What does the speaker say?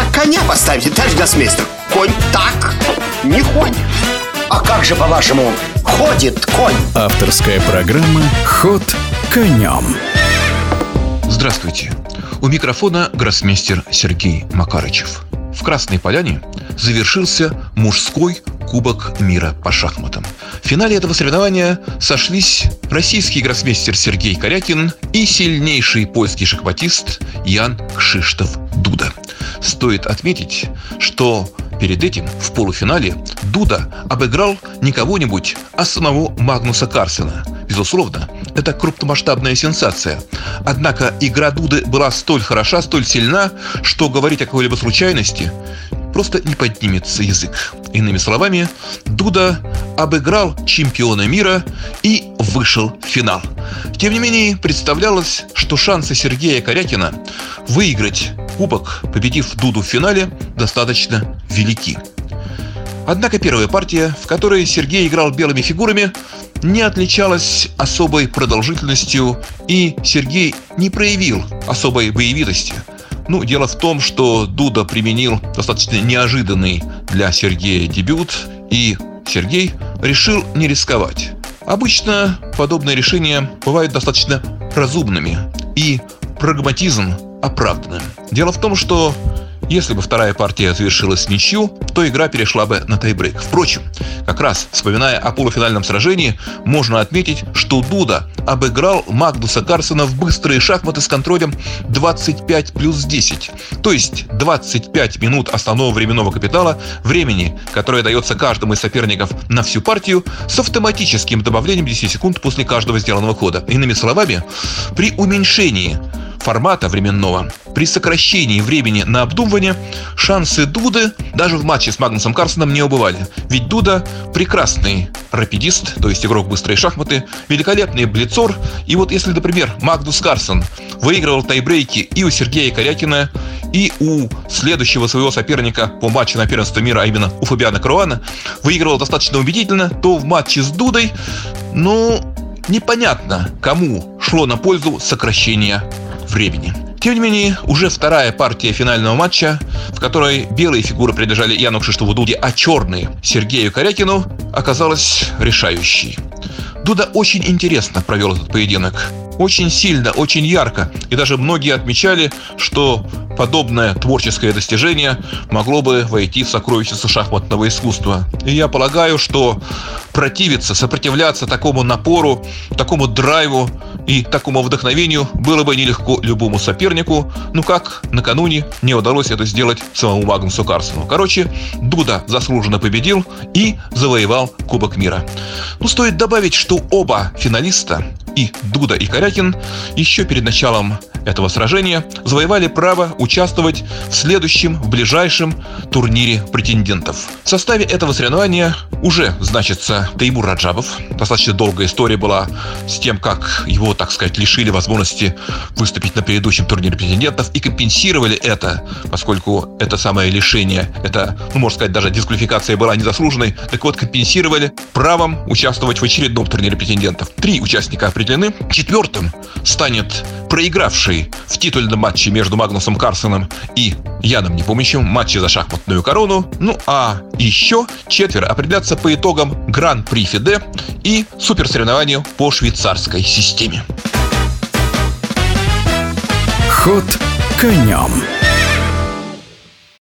так коня поставите, товарищ гроссмейстер? Конь так не ходит. А как же, по-вашему, ходит конь? Авторская программа «Ход конем». Здравствуйте. У микрофона гроссмейстер Сергей Макарычев. В Красной Поляне завершился мужской Кубок мира по шахматам. В финале этого соревнования сошлись российский гроссмейстер Сергей Корякин и сильнейший польский шахматист Ян Кшиштов Дуда. Стоит отметить, что перед этим в полуфинале Дуда обыграл не кого-нибудь, а самого Магнуса Карсена. Безусловно, это крупномасштабная сенсация. Однако игра Дуды была столь хороша, столь сильна, что говорить о какой-либо случайности просто не поднимется язык. Иными словами, Дуда обыграл чемпиона мира и вышел в финал. Тем не менее, представлялось, что шансы Сергея Корякина выиграть кубок, победив Дуду в финале, достаточно велики. Однако первая партия, в которой Сергей играл белыми фигурами, не отличалась особой продолжительностью, и Сергей не проявил особой боевитости – ну, дело в том, что Дуда применил достаточно неожиданный для Сергея дебют, и Сергей решил не рисковать. Обычно подобные решения бывают достаточно разумными, и прагматизм оправданным. Дело в том, что если бы вторая партия завершилась ничью, то игра перешла бы на тайбрейк. Впрочем, как раз вспоминая о полуфинальном сражении, можно отметить, что Дуда обыграл Магнуса Карсона в быстрые шахматы с контролем 25 плюс 10. То есть 25 минут основного временного капитала, времени, которое дается каждому из соперников на всю партию, с автоматическим добавлением 10 секунд после каждого сделанного хода. Иными словами, при уменьшении формата временного, при сокращении времени на обдумывание, шансы Дуды даже в матче с Магнусом Карсоном не убывали. Ведь Дуда прекрасный рапидист, то есть игрок быстрой шахматы, великолепный блицор. И вот если, например, Магнус Карсон выигрывал тайбрейки и у Сергея Корякина, и у следующего своего соперника по матчу на первенство мира, а именно у Фабиана Круана, выигрывал достаточно убедительно, то в матче с Дудой, ну, непонятно, кому шло на пользу сокращение времени. Тем не менее, уже вторая партия финального матча, в которой белые фигуры принадлежали Яну Кшиштову Дуде, а черные Сергею Корякину, оказалась решающей. Дуда очень интересно провел этот поединок. Очень сильно, очень ярко. И даже многие отмечали, что подобное творческое достижение могло бы войти в сокровищница шахматного искусства. И я полагаю, что противиться, сопротивляться такому напору, такому драйву и такому вдохновению было бы нелегко любому сопернику, ну как накануне не удалось это сделать самому Магнусу Карсону. Короче, Дуда заслуженно победил и завоевал Кубок мира. Ну, стоит добавить, что оба финалиста, и Дуда и Корякин, еще перед началом этого сражения завоевали право участвовать в следующем, в ближайшем турнире претендентов. В составе этого соревнования уже значится Теймур Раджабов. Достаточно долгая история была с тем, как его, так сказать, лишили возможности выступить на предыдущем турнире претендентов и компенсировали это, поскольку это самое лишение, это, ну, можно сказать, даже дисквалификация была незаслуженной, так вот, компенсировали правом участвовать в очередном турнире претендентов. Три участника определены. Четвертым станет проигравший в титульном матче между Магнусом Карсоном и Яном Непомнящим, матче за шахматную корону. Ну а еще четверо определятся по итогам Гран-при Фиде и суперсоревнованию по швейцарской системе. Ход конем.